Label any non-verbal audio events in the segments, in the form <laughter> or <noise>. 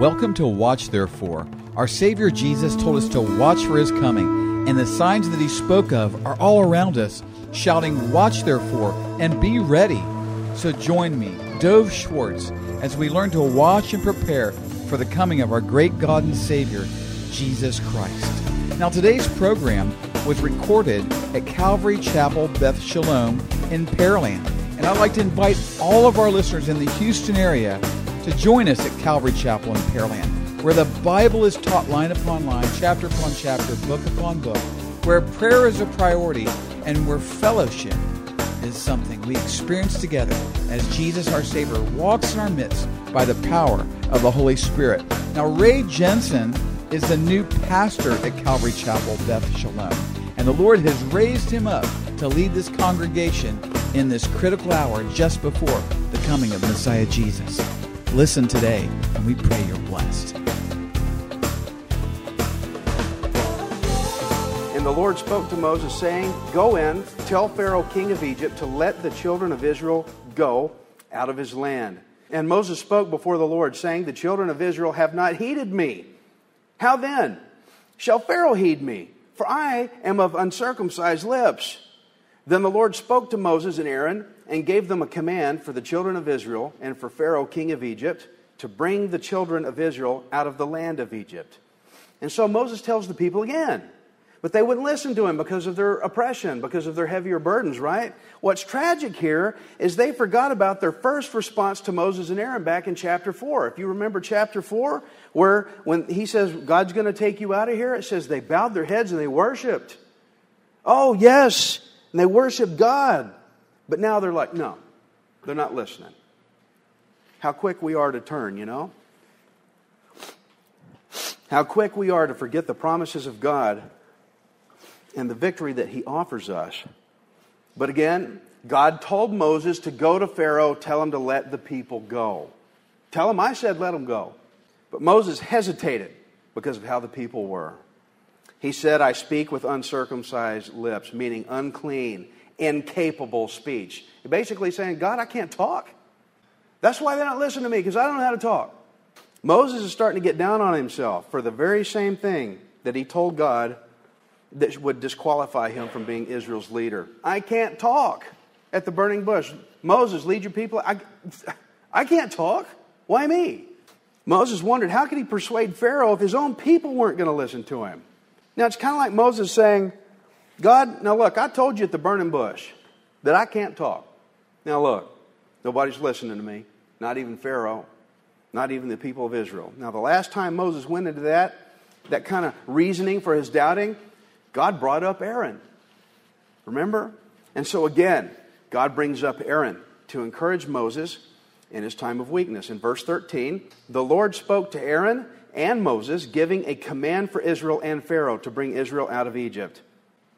Welcome to Watch Therefore. Our Savior Jesus told us to watch for His coming, and the signs that He spoke of are all around us, shouting, Watch therefore, and be ready. So join me, Dov Schwartz, as we learn to watch and prepare for the coming of our great God and Savior, Jesus Christ. Now, today's program was recorded at Calvary Chapel Beth Shalom in Pearland, and I'd like to invite all of our listeners in the Houston area to join us at Calvary Chapel in Pearland, where the Bible is taught line upon line, chapter upon chapter, book upon book, where prayer is a priority, and where fellowship is something we experience together as Jesus, our Savior, walks in our midst by the power of the Holy Spirit. Now, Ray Jensen is the new pastor at Calvary Chapel, Beth Shalom, and the Lord has raised him up to lead this congregation in this critical hour just before the coming of Messiah Jesus. Listen today, and we pray you're blessed. And the Lord spoke to Moses, saying, Go in, tell Pharaoh, king of Egypt, to let the children of Israel go out of his land. And Moses spoke before the Lord, saying, The children of Israel have not heeded me. How then shall Pharaoh heed me? For I am of uncircumcised lips. Then the Lord spoke to Moses and Aaron and gave them a command for the children of Israel and for Pharaoh, king of Egypt, to bring the children of Israel out of the land of Egypt. And so Moses tells the people again, but they wouldn't listen to him because of their oppression, because of their heavier burdens, right? What's tragic here is they forgot about their first response to Moses and Aaron back in chapter 4. If you remember chapter 4, where when he says, God's going to take you out of here, it says they bowed their heads and they worshiped. Oh, yes, and they worship God. But now they're like, no, they're not listening. How quick we are to turn, you know? How quick we are to forget the promises of God and the victory that He offers us. But again, God told Moses to go to Pharaoh, tell him to let the people go. Tell him I said let them go. But Moses hesitated because of how the people were. He said, I speak with uncircumcised lips, meaning unclean incapable speech. Basically saying, God, I can't talk. That's why they don't listen to me, because I don't know how to talk. Moses is starting to get down on himself for the very same thing that he told God that would disqualify him from being Israel's leader. I can't talk at the burning bush. Moses, lead your people. I, I can't talk. Why me? Moses wondered how could he persuade Pharaoh if his own people weren't going to listen to him? Now it's kind of like Moses saying, God, now look, I told you at the burning bush that I can't talk. Now look, nobody's listening to me, not even Pharaoh, not even the people of Israel. Now, the last time Moses went into that, that kind of reasoning for his doubting, God brought up Aaron. Remember? And so again, God brings up Aaron to encourage Moses in his time of weakness. In verse 13, the Lord spoke to Aaron and Moses, giving a command for Israel and Pharaoh to bring Israel out of Egypt.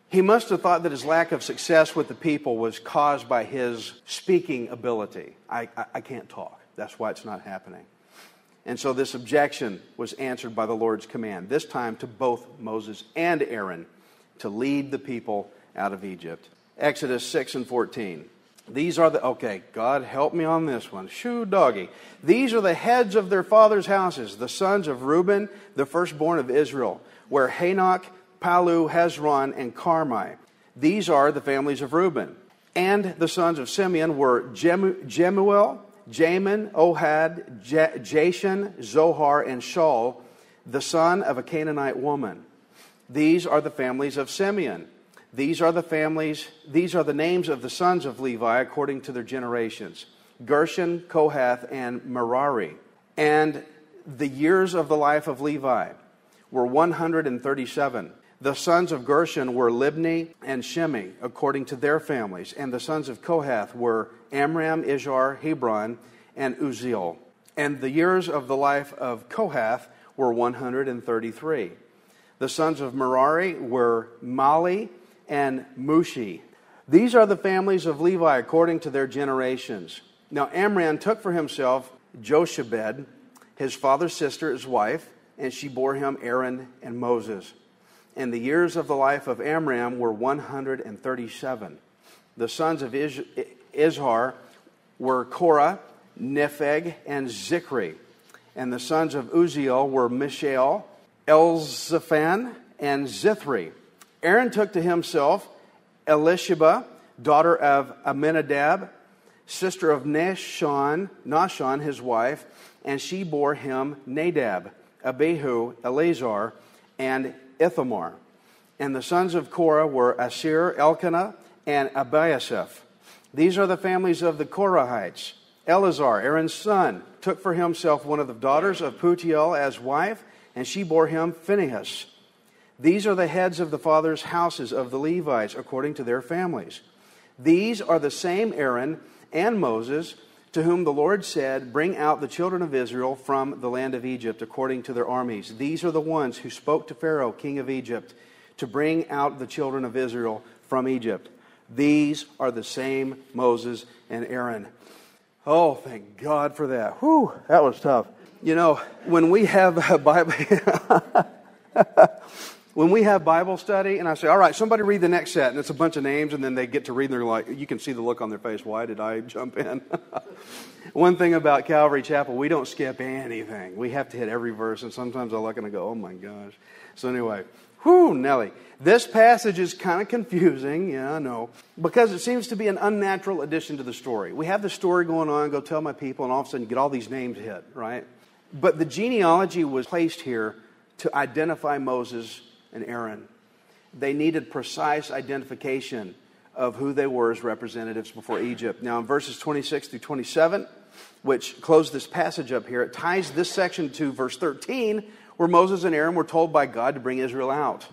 He must have thought that his lack of success with the people was caused by his speaking ability. I, I, I, can't talk. That's why it's not happening. And so this objection was answered by the Lord's command, this time to both Moses and Aaron, to lead the people out of Egypt. Exodus 6 and 14. These are the, okay, God help me on this one. Shoo doggy. These are the heads of their fathers' houses, the sons of Reuben, the firstborn of Israel, where Hanok, Palu, Hezron, and Carmi. These are the families of Reuben. And the sons of Simeon were Jemuel, Jamin, Ohad, J- Jashan, Zohar, and Shaul, the son of a Canaanite woman. These are the families of Simeon. These are the families, these are the names of the sons of Levi according to their generations Gershon, Kohath, and Merari. And the years of the life of Levi were 137. The sons of Gershon were Libni and Shimei, according to their families. And the sons of Kohath were Amram, Izhar, Hebron, and Uzziel. And the years of the life of Kohath were 133. The sons of Merari were Mahli and Mushi. These are the families of Levi according to their generations. Now Amram took for himself Jochebed, his father's sister, his wife, and she bore him Aaron and Moses and the years of the life of Amram were 137. The sons of Izhar were Korah, Nepheg, and Zikri. And the sons of Uzziel were Mishael, Elzaphan, and Zithri. Aaron took to himself Elisheba, daughter of Amminadab, sister of Nashon, Nashon, his wife, and she bore him Nadab, Abihu, Eleazar, and Ithamar. And the sons of Korah were Asir, Elkanah, and Abiasaph. These are the families of the Korahites. Eleazar, Aaron's son, took for himself one of the daughters of Putiel as wife, and she bore him Phinehas. These are the heads of the fathers' houses of the Levites according to their families. These are the same Aaron and Moses to whom the Lord said, Bring out the children of Israel from the land of Egypt according to their armies. These are the ones who spoke to Pharaoh, king of Egypt, to bring out the children of Israel from Egypt. These are the same Moses and Aaron. Oh, thank God for that. Whew, that was tough. You know, when we have a Bible. <laughs> when we have Bible study and I say, all right, somebody read the next set, and it's a bunch of names, and then they get to read, and they're like, you can see the look on their face. Why did I jump in? <laughs> One thing about Calvary Chapel, we don't skip anything. We have to hit every verse, and sometimes I look and I go, oh my gosh. So, anyway, whew, Nelly. This passage is kind of confusing, yeah, I know, because it seems to be an unnatural addition to the story. We have the story going on, go tell my people, and all of a sudden get all these names hit, right? But the genealogy was placed here to identify Moses and Aaron. They needed precise identification of who they were as representatives before Egypt. Now, in verses 26 through 27, which close this passage up here, it ties this section to verse 13, where Moses and Aaron were told by God to bring Israel out.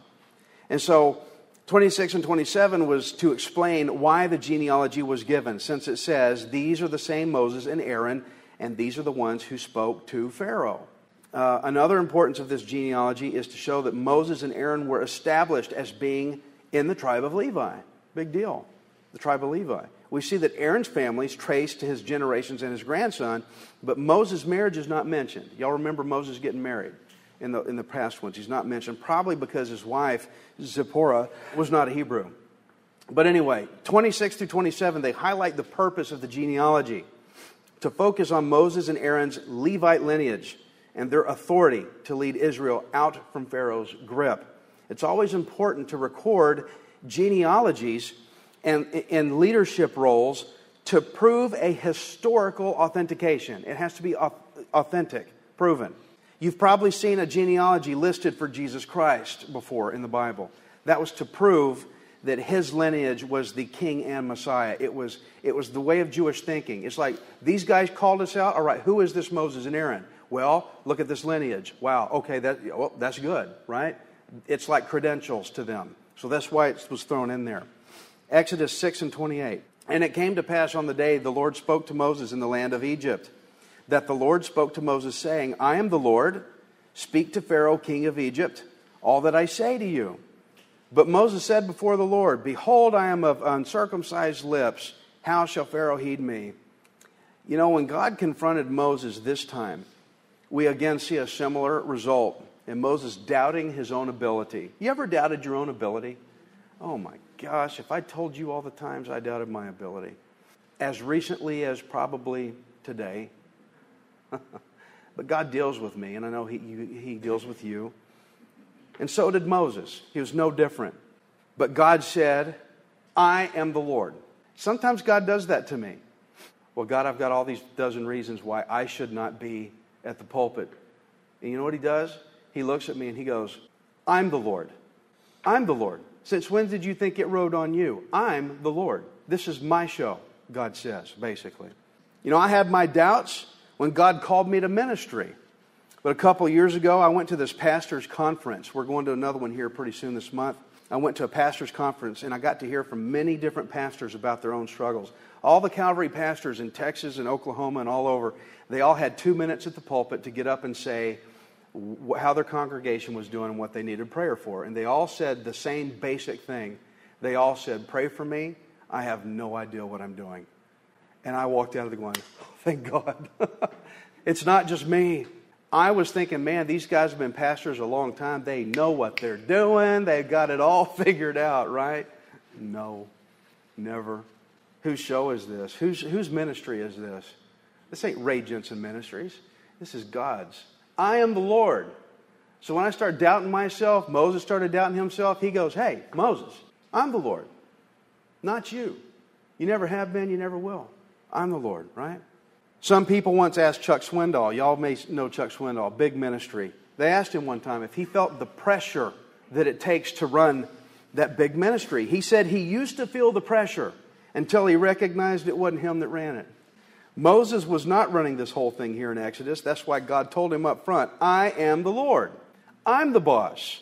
And so, 26 and 27 was to explain why the genealogy was given, since it says, These are the same Moses and Aaron, and these are the ones who spoke to Pharaoh. Uh, another importance of this genealogy is to show that Moses and Aaron were established as being in the tribe of Levi. Big deal. The tribe of Levi. We see that Aaron's family is traced to his generations and his grandson, but Moses' marriage is not mentioned. Y'all remember Moses getting married in the, in the past ones. He's not mentioned, probably because his wife, Zipporah, was not a Hebrew. But anyway, 26 through 27, they highlight the purpose of the genealogy to focus on Moses and Aaron's Levite lineage and their authority to lead Israel out from Pharaoh's grip. It's always important to record genealogies and, and leadership roles to prove a historical authentication. It has to be authentic, proven. You've probably seen a genealogy listed for Jesus Christ before in the Bible. That was to prove that his lineage was the king and Messiah. It was, it was the way of Jewish thinking. It's like, these guys called us out. All right, who is this Moses and Aaron? Well, look at this lineage. Wow, okay, that, well, that's good, right? It's like credentials to them. So that's why it was thrown in there. Exodus 6 and 28. And it came to pass on the day the Lord spoke to Moses in the land of Egypt, that the Lord spoke to Moses, saying, I am the Lord, speak to Pharaoh, king of Egypt, all that I say to you. But Moses said before the Lord, Behold, I am of uncircumcised lips. How shall Pharaoh heed me? You know, when God confronted Moses this time, we again see a similar result in Moses doubting his own ability. You ever doubted your own ability? Oh my gosh, if I told you all the times I doubted my ability, as recently as probably today. <laughs> but God deals with me, and I know he, he deals with you. And so did Moses. He was no different. But God said, I am the Lord. Sometimes God does that to me. Well, God, I've got all these dozen reasons why I should not be at the pulpit. And you know what he does? He looks at me and he goes, I'm the Lord. I'm the Lord. Since when did you think it rode on you? I'm the Lord. This is my show, God says, basically. You know, I had my doubts when God called me to ministry. But a couple years ago, I went to this pastor's conference. We're going to another one here pretty soon this month. I went to a pastor's conference and I got to hear from many different pastors about their own struggles. All the Calvary pastors in Texas and Oklahoma and all over, they all had two minutes at the pulpit to get up and say how their congregation was doing and what they needed prayer for. And they all said the same basic thing. They all said, Pray for me. I have no idea what I'm doing. And I walked out of the going, oh, Thank God. <laughs> it's not just me. I was thinking, man, these guys have been pastors a long time. They know what they're doing. They've got it all <laughs> figured out, right? No, never. Whose show is this? Whose, whose ministry is this? This ain't Ray Jensen Ministries. This is God's. I am the Lord. So when I start doubting myself, Moses started doubting himself. He goes, Hey, Moses, I'm the Lord, not you. You never have been, you never will. I'm the Lord, right? Some people once asked Chuck Swindoll, y'all may know Chuck Swindoll, big ministry. They asked him one time if he felt the pressure that it takes to run that big ministry. He said he used to feel the pressure until he recognized it wasn't him that ran it. Moses was not running this whole thing here in Exodus. That's why God told him up front, I am the Lord. I'm the boss.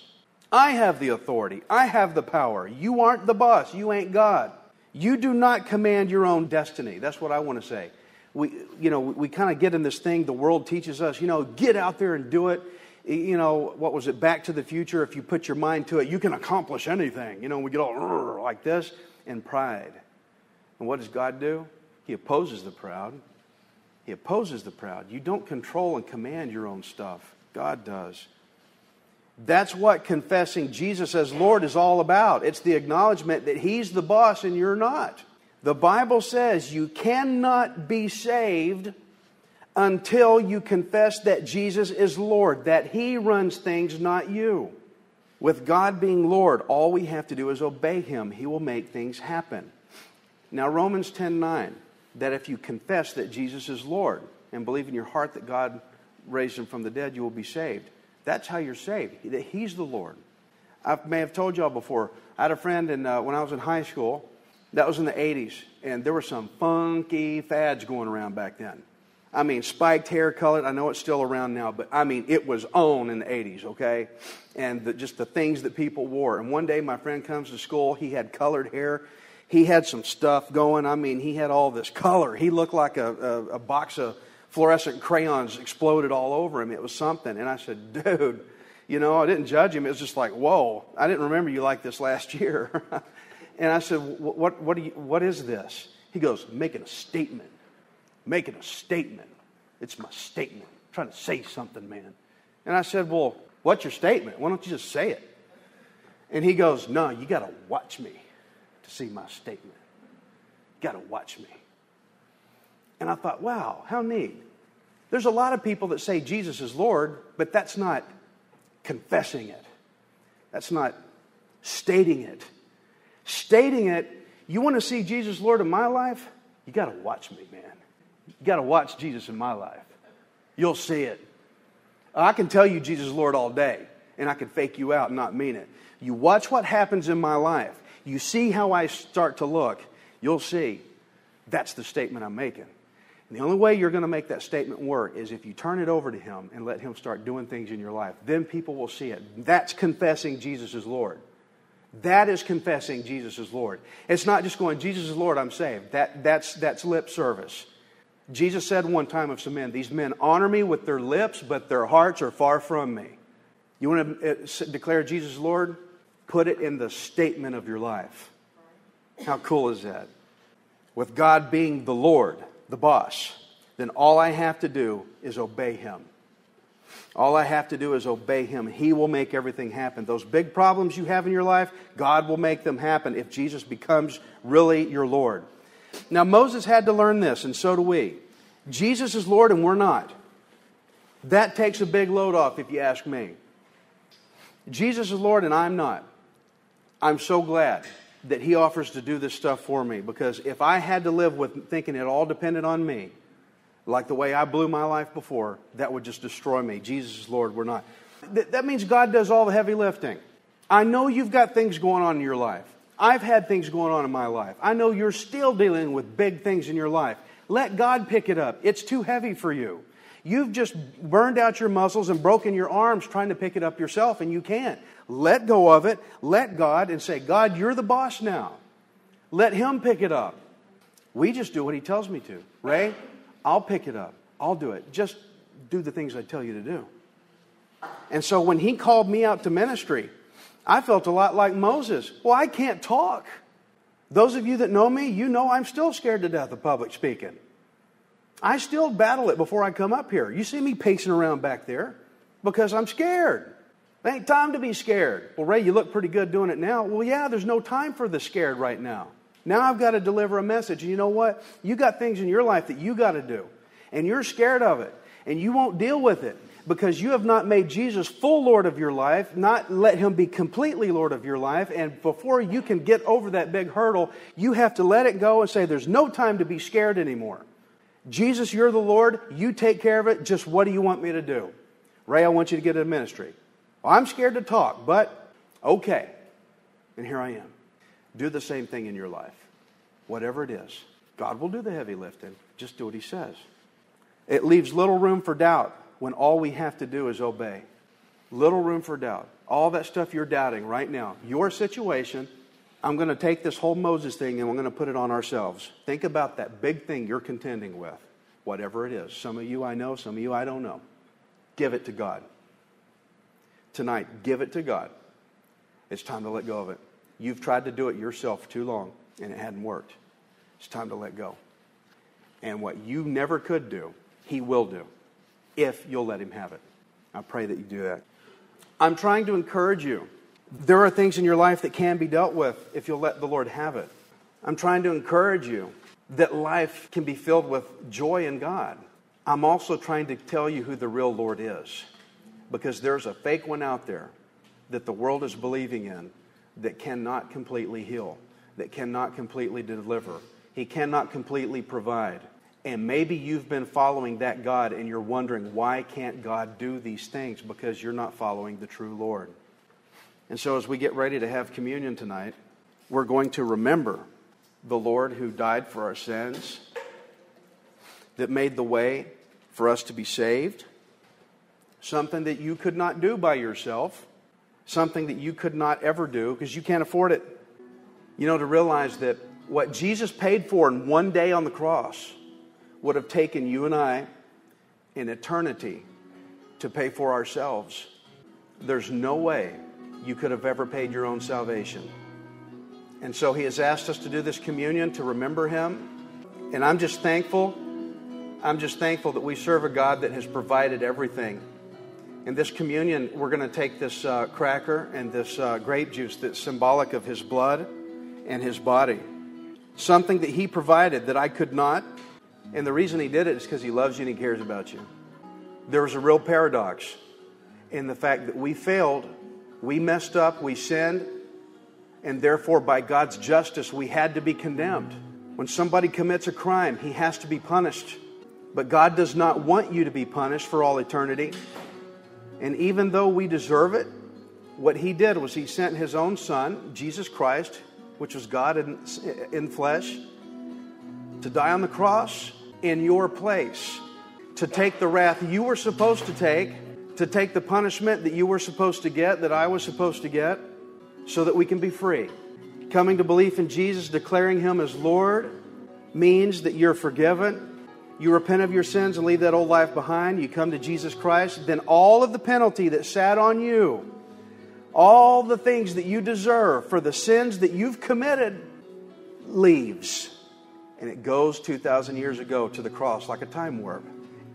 I have the authority. I have the power. You aren't the boss. You ain't God. You do not command your own destiny. That's what I want to say. We, you know, we, kind of get in this thing the world teaches us, you know, get out there and do it. You know, what was it, Back to the Future? If you put your mind to it, you can accomplish anything. You know, we get all like this in pride. And what does God do? He opposes the proud. He opposes the proud. You don't control and command your own stuff, God does. That's what confessing Jesus as Lord is all about. It's the acknowledgement that He's the boss and you're not. The Bible says you cannot be saved until you confess that Jesus is Lord, that He runs things, not you. With God being Lord, all we have to do is obey Him. He will make things happen. Now, Romans 10 9, that if you confess that Jesus is Lord and believe in your heart that God raised Him from the dead, you will be saved. That's how you're saved, that He's the Lord. I may have told y'all before, I had a friend in, uh, when I was in high school, that was in the 80s, and there were some funky fads going around back then. I mean, spiked hair colored. I know it's still around now, but I mean, it was on in the 80s, okay? And the, just the things that people wore. And one day, my friend comes to school. He had colored hair he had some stuff going. I mean, he had all this color. He looked like a, a, a box of fluorescent crayons exploded all over him. It was something. And I said, dude, you know, I didn't judge him. It was just like, whoa, I didn't remember you like this last <laughs> year. And I said, what, what, you, what is this? He goes, making a statement. Making a statement. It's my statement. I'm trying to say something, man. And I said, well, what's your statement? Why don't you just say it? And he goes, no, you got to watch me to see my statement. You Got to watch me. And I thought, wow, how neat. There's a lot of people that say Jesus is Lord, but that's not confessing it. That's not stating it. Stating it, you want to see Jesus Lord in my life? You got to watch me, man. You got to watch Jesus in my life. You'll see it. I can tell you Jesus Lord all day, and I can fake you out and not mean it. You watch what happens in my life you see how I start to look, you'll see that's the statement I'm making. And the only way you're going to make that statement work is if you turn it over to Him and let Him start doing things in your life. Then people will see it. That's confessing Jesus is Lord. That is confessing Jesus is Lord. It's not just going, Jesus is Lord, I'm saved. That, that's, that's lip service. Jesus said one time of some men, These men honor me with their lips, but their hearts are far from me. You want to uh, declare Jesus Lord? Put it in the statement of your life. How cool is that? With God being the Lord, the boss, then all I have to do is obey Him. All I have to do is obey Him. He will make everything happen. Those big problems you have in your life, God will make them happen if Jesus becomes really your Lord. Now, Moses had to learn this, and so do we. Jesus is Lord, and we're not. That takes a big load off, if you ask me. Jesus is Lord, and I'm not. I'm so glad that He offers to do this stuff for me because if I had to live with thinking it all depended on me, like the way I blew my life before, that would just destroy me. Jesus is Lord, we're not. Th- that means God does all the heavy lifting. I know you've got things going on in your life. I've had things going on in my life. I know you're still dealing with big things in your life. Let God pick it up. It's too heavy for you. You've just burned out your muscles and broken your arms trying to pick it up yourself, and you can't. Let go of it. Let God and say, God, you're the boss now. Let Him pick it up. We just do what He tells me to. Ray, I'll pick it up. I'll do it. Just do the things I tell you to do. And so when He called me out to ministry, I felt a lot like Moses. Well, I can't talk. Those of you that know me, you know I'm still scared to death of public speaking. I still battle it before I come up here. You see me pacing around back there because I'm scared. Ain't time to be scared. Well, Ray, you look pretty good doing it now. Well, yeah, there's no time for the scared right now. Now I've got to deliver a message. And you know what? You got things in your life that you got to do. And you're scared of it. and you won't deal with it because you have not made Jesus full Lord of your life, not let him be completely Lord of your life. And before you can get over that big hurdle, you have to let it go and say, There's no time to be scared anymore. Jesus, you're the Lord. You take care of it. Just what do you want me to do? Ray, I want you to get a ministry. Well, I'm scared to talk, but okay. And here I am. Do the same thing in your life. Whatever it is, God will do the heavy lifting. Just do what He says. It leaves little room for doubt when all we have to do is obey. Little room for doubt. All that stuff you're doubting right now, your situation, I'm going to take this whole Moses thing and we're going to put it on ourselves. Think about that big thing you're contending with, whatever it is. Some of you I know, some of you I don't know. Give it to God. Tonight, give it to God. It's time to let go of it. You've tried to do it yourself too long and it hadn't worked. It's time to let go. And what you never could do, He will do if you'll let Him have it. I pray that you do that. I'm trying to encourage you. There are things in your life that can be dealt with if you'll let the Lord have it. I'm trying to encourage you that life can be filled with joy in God. I'm also trying to tell you who the real Lord is because there's a fake one out there that the world is believing in that cannot completely heal, that cannot completely deliver. He cannot completely provide. And maybe you've been following that God and you're wondering, why can't God do these things? Because you're not following the true Lord. And so, as we get ready to have communion tonight, we're going to remember the Lord who died for our sins, that made the way for us to be saved, something that you could not do by yourself, something that you could not ever do because you can't afford it. You know, to realize that what Jesus paid for in one day on the cross would have taken you and I in eternity to pay for ourselves. There's no way you could have ever paid your own salvation. And so he has asked us to do this communion to remember him. And I'm just thankful. I'm just thankful that we serve a God that has provided everything. In this communion, we're going to take this uh, cracker and this uh, grape juice that's symbolic of his blood and his body. Something that he provided that I could not, and the reason he did it is because he loves you and he cares about you. There was a real paradox in the fact that we failed, we messed up, we sinned, and therefore, by God's justice, we had to be condemned. When somebody commits a crime, he has to be punished. But God does not want you to be punished for all eternity. And even though we deserve it, what he did was he sent his own son, Jesus Christ, which was God in, in flesh, to die on the cross in your place, to take the wrath you were supposed to take, to take the punishment that you were supposed to get, that I was supposed to get, so that we can be free. Coming to belief in Jesus, declaring Him as Lord, means that you're forgiven. You repent of your sins and leave that old life behind. You come to Jesus Christ. Then all of the penalty that sat on you, all the things that you deserve for the sins that you've committed, leaves and it goes 2,000 years ago to the cross like a time warp,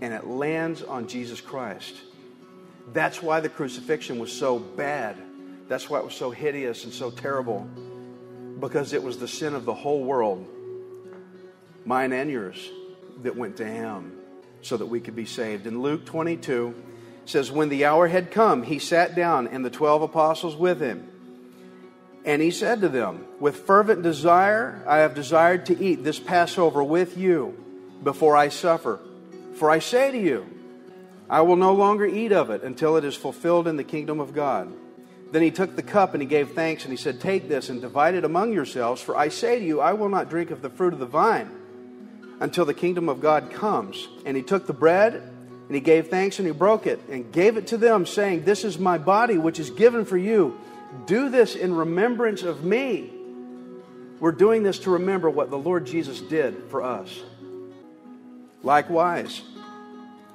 and it lands on Jesus Christ. That's why the crucifixion was so bad. That's why it was so hideous and so terrible, because it was the sin of the whole world, mine and yours, that went to him so that we could be saved. In Luke 22, says, When the hour had come, he sat down and the twelve apostles with him. And he said to them, With fervent desire, I have desired to eat this Passover with you before I suffer. For I say to you, I will no longer eat of it until it is fulfilled in the kingdom of God. Then he took the cup and he gave thanks and he said, Take this and divide it among yourselves, for I say to you, I will not drink of the fruit of the vine until the kingdom of God comes. And he took the bread and he gave thanks and he broke it and gave it to them, saying, This is my body, which is given for you. Do this in remembrance of me. We're doing this to remember what the Lord Jesus did for us. Likewise,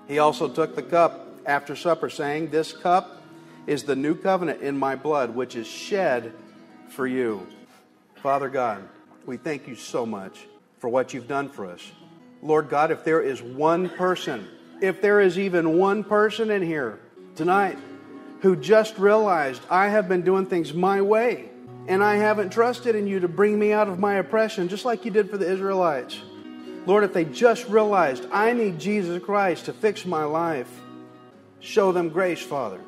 he also took the cup after supper, saying, This cup is the new covenant in my blood, which is shed for you. Father God, we thank you so much for what you've done for us. Lord God, if there is one person, if there is even one person in here tonight who just realized I have been doing things my way and I haven't trusted in you to bring me out of my oppression, just like you did for the Israelites. Lord, if they just realized, I need Jesus Christ to fix my life, show them grace, Father.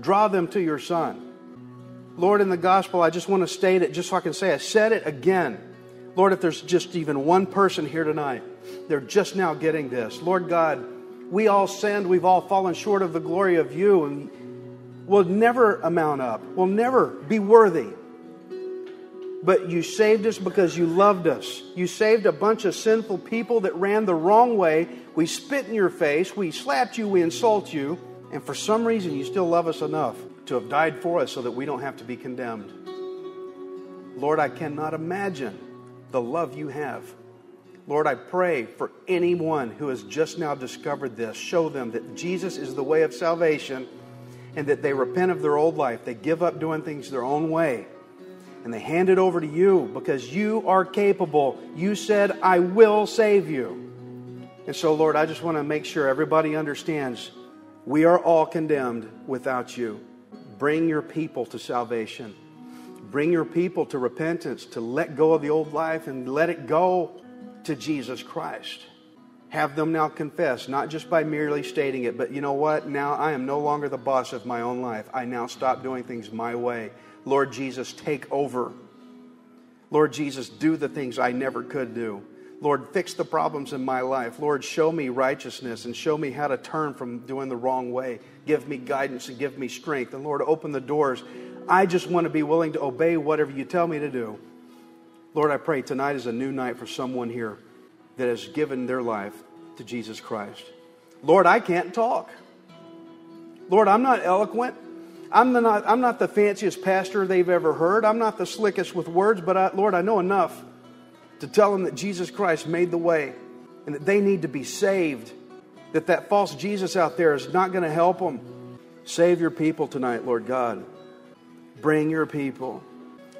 Draw them to your Son. Lord, in the gospel, I just want to state it just so I can say I said it again. Lord, if there's just even one person here tonight, they're just now getting this. Lord God, we all sinned. We've all fallen short of the glory of you, and we'll never amount up. We'll never be worthy. But you saved us because you loved us. You saved a bunch of sinful people that ran the wrong way. We spit in your face. We slapped you. We insult you. And for some reason, you still love us enough to have died for us so that we don't have to be condemned. Lord, I cannot imagine the love you have. Lord, I pray for anyone who has just now discovered this. Show them that Jesus is the way of salvation and that they repent of their old life. They give up doing things their own way and they hand it over to you because you are capable. You said, I will save you. And so, Lord, I just want to make sure everybody understands we are all condemned without you. Bring your people to salvation. Bring your people to repentance, to let go of the old life and let it go to Jesus Christ. Have them now confess, not just by merely stating it, but you know what? Now I am no longer the boss of my own life. I now stop doing things my way. Lord Jesus, take over. Lord Jesus, do the things I never could do. Lord, fix the problems in my life. Lord, show me righteousness and show me how to turn from doing the wrong way. Give me guidance and give me strength. And Lord, open the doors. I just want to be willing to obey whatever you tell me to do. Lord, I pray tonight is a new night for someone here that has given their life to Jesus Christ. Lord, I can't talk. Lord, I'm not eloquent. I'm, not, I'm not the fanciest pastor they've ever heard. I'm not the slickest with words, but I, Lord, I know enough to tell them that Jesus Christ made the way and that they need to be saved, that that false Jesus out there is not going to help them. Save your people tonight, Lord God. Bring your people.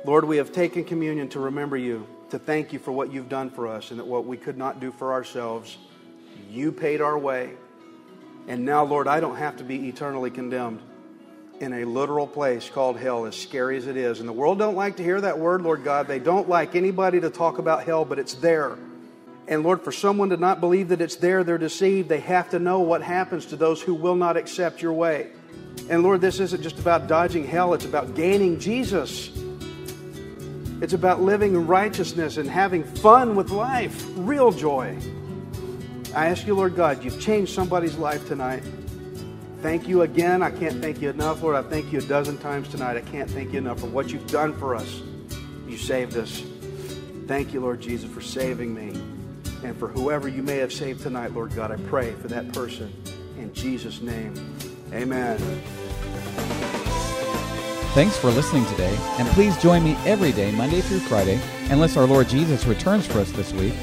Lord, we have taken communion to remember you, to thank you for what you've done for us and that what we could not do for ourselves, you paid our way. And now, Lord, I don't have to be eternally condemned in a literal place called hell, as scary as it is. And the world don't like to hear that word, Lord God. They don't like anybody to talk about hell, but it's there. And Lord, for someone to not believe that it's there, they're deceived. They have to know what happens to those who will not accept your way. And Lord, this isn't just about dodging hell, it's about gaining Jesus. It's about living in righteousness and having fun with life, real joy. I ask you, Lord God, you've changed somebody's life tonight. Thank you again. I can't thank you enough, Lord. I thank you a dozen times tonight. I can't thank you enough for what you've done for us. You saved us. Thank you, Lord Jesus, for saving me. And for whoever you may have saved tonight, Lord God, I pray for that person in Jesus' name. Amen. Thanks for listening today, and please join me every day, Monday through Friday, unless our Lord Jesus returns for us this week.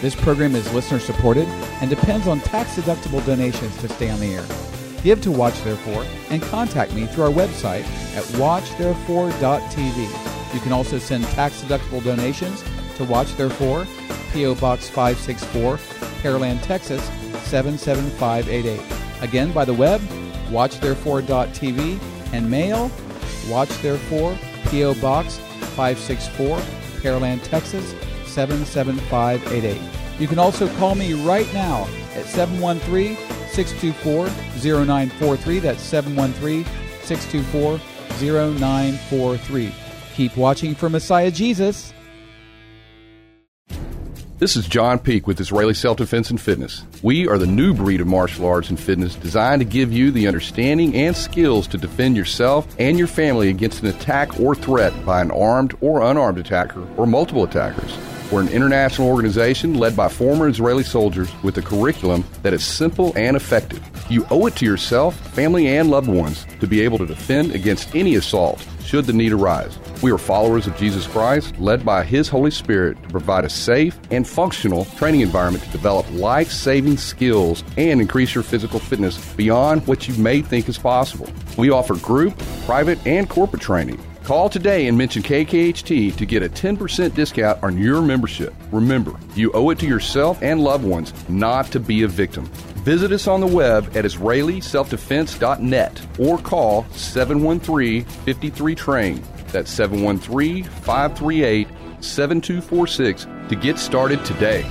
This program is listener supported and depends on tax deductible donations to stay on the air. Give to Watch Therefore and contact me through our website at watchtherefore.tv. You can also send tax deductible donations to Watch Therefore, P.O. Box 564, Pearland, Texas 77588. Again, by the web, watchtherefore.tv and mail, Watch Therefore, P.O. Box 564, Pearland, Texas 77588. You can also call me right now at 713 624 0943. That's 713 624 0943. Keep watching for Messiah Jesus. This is John Peak with Israeli Self Defense and Fitness. We are the new breed of martial arts and fitness designed to give you the understanding and skills to defend yourself and your family against an attack or threat by an armed or unarmed attacker or multiple attackers. We're an international organization led by former Israeli soldiers with a curriculum that is simple and effective. You owe it to yourself, family, and loved ones to be able to defend against any assault should the need arise. We are followers of Jesus Christ, led by His Holy Spirit to provide a safe and functional training environment to develop life saving skills and increase your physical fitness beyond what you may think is possible. We offer group, private, and corporate training. Call today and mention KKHT to get a 10% discount on your membership. Remember, you owe it to yourself and loved ones not to be a victim. Visit us on the web at IsraeliSelfDefense.net or call 713 53 Train. That's 713 538 7246 to get started today.